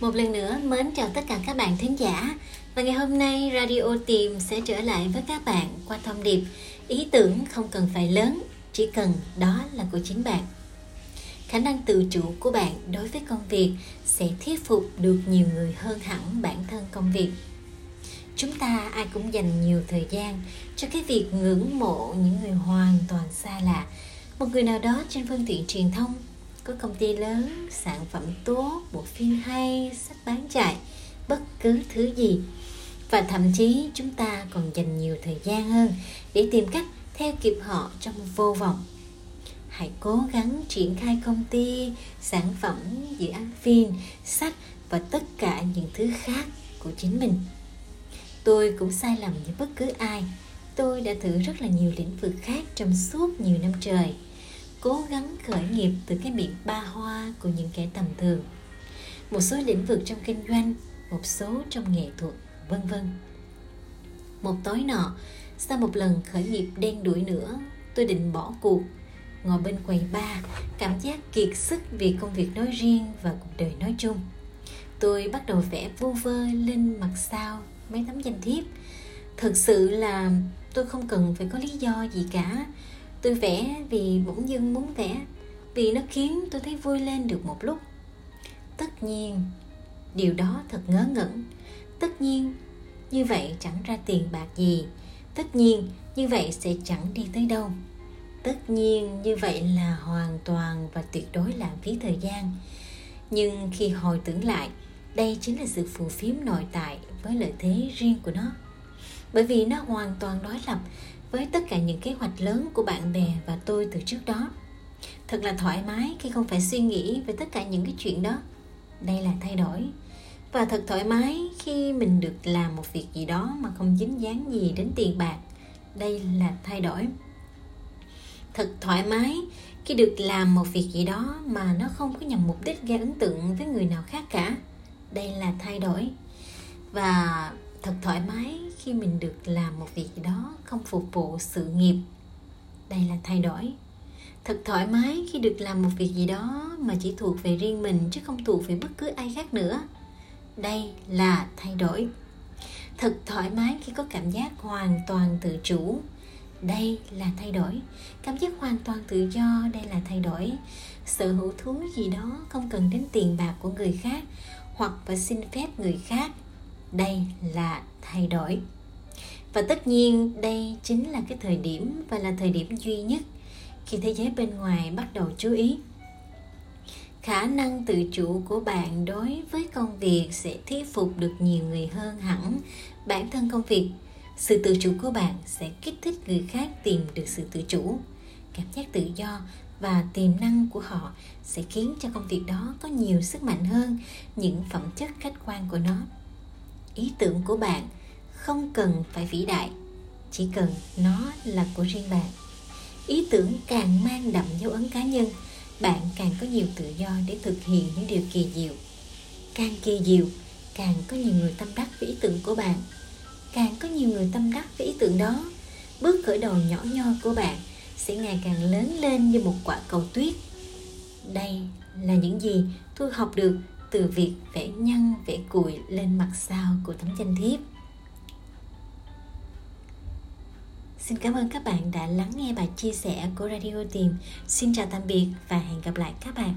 Một lần nữa mến chào tất cả các bạn thính giả. Và ngày hôm nay Radio Tìm sẽ trở lại với các bạn qua thông điệp Ý tưởng không cần phải lớn, chỉ cần đó là của chính bạn. Khả năng tự chủ của bạn đối với công việc sẽ thuyết phục được nhiều người hơn hẳn bản thân công việc. Chúng ta ai cũng dành nhiều thời gian cho cái việc ngưỡng mộ những người hoàn toàn xa lạ. Một người nào đó trên phương tiện truyền thông có công ty lớn, sản phẩm tốt, bộ phim hay, sách bán chạy, bất cứ thứ gì. Và thậm chí chúng ta còn dành nhiều thời gian hơn để tìm cách theo kịp họ trong vô vọng. Hãy cố gắng triển khai công ty, sản phẩm, dự án phim, sách và tất cả những thứ khác của chính mình. Tôi cũng sai lầm như bất cứ ai. Tôi đã thử rất là nhiều lĩnh vực khác trong suốt nhiều năm trời cố gắng khởi nghiệp từ cái miệng ba hoa của những kẻ tầm thường. Một số lĩnh vực trong kinh doanh, một số trong nghệ thuật, vân vân. Một tối nọ, sau một lần khởi nghiệp đen đuổi nữa, tôi định bỏ cuộc. Ngồi bên quầy ba cảm giác kiệt sức vì công việc nói riêng và cuộc đời nói chung. Tôi bắt đầu vẽ vu vơ lên mặt sau mấy tấm danh thiếp. Thực sự là tôi không cần phải có lý do gì cả tôi vẽ vì bỗng dưng muốn vẽ, vì nó khiến tôi thấy vui lên được một lúc. Tất nhiên, điều đó thật ngớ ngẩn. Tất nhiên, như vậy chẳng ra tiền bạc gì. Tất nhiên, như vậy sẽ chẳng đi tới đâu. Tất nhiên, như vậy là hoàn toàn và tuyệt đối lãng phí thời gian. Nhưng khi hồi tưởng lại, đây chính là sự phù phiếm nội tại với lợi thế riêng của nó bởi vì nó hoàn toàn đối lập với tất cả những kế hoạch lớn của bạn bè và tôi từ trước đó. Thật là thoải mái khi không phải suy nghĩ về tất cả những cái chuyện đó. Đây là thay đổi. Và thật thoải mái khi mình được làm một việc gì đó mà không dính dáng gì đến tiền bạc. Đây là thay đổi. Thật thoải mái khi được làm một việc gì đó mà nó không có nhằm mục đích gây ấn tượng với người nào khác cả. Đây là thay đổi. Và thật thoải mái khi mình được làm một việc gì đó, không phục vụ sự nghiệp. Đây là thay đổi. Thật thoải mái khi được làm một việc gì đó mà chỉ thuộc về riêng mình chứ không thuộc về bất cứ ai khác nữa. Đây là thay đổi. Thật thoải mái khi có cảm giác hoàn toàn tự chủ. Đây là thay đổi. Cảm giác hoàn toàn tự do, đây là thay đổi. Sở hữu thú gì đó không cần đến tiền bạc của người khác hoặc phải xin phép người khác đây là thay đổi. Và tất nhiên, đây chính là cái thời điểm và là thời điểm duy nhất khi thế giới bên ngoài bắt đầu chú ý. Khả năng tự chủ của bạn đối với công việc sẽ thuyết phục được nhiều người hơn hẳn. Bản thân công việc, sự tự chủ của bạn sẽ kích thích người khác tìm được sự tự chủ. Cảm giác tự do và tiềm năng của họ sẽ khiến cho công việc đó có nhiều sức mạnh hơn những phẩm chất khách quan của nó ý tưởng của bạn, không cần phải vĩ đại, chỉ cần nó là của riêng bạn. Ý tưởng càng mang đậm dấu ấn cá nhân, bạn càng có nhiều tự do để thực hiện những điều kỳ diệu. Càng kỳ diệu, càng có nhiều người tâm đắc với ý tưởng của bạn. Càng có nhiều người tâm đắc với ý tưởng đó, bước khởi đầu nhỏ nhoi của bạn sẽ ngày càng lớn lên như một quả cầu tuyết. Đây là những gì tôi học được từ việc vẽ nhân vẽ cùi lên mặt sau của tấm danh thiếp Xin cảm ơn các bạn đã lắng nghe bài chia sẻ của Radio Tìm. Xin chào tạm biệt và hẹn gặp lại các bạn.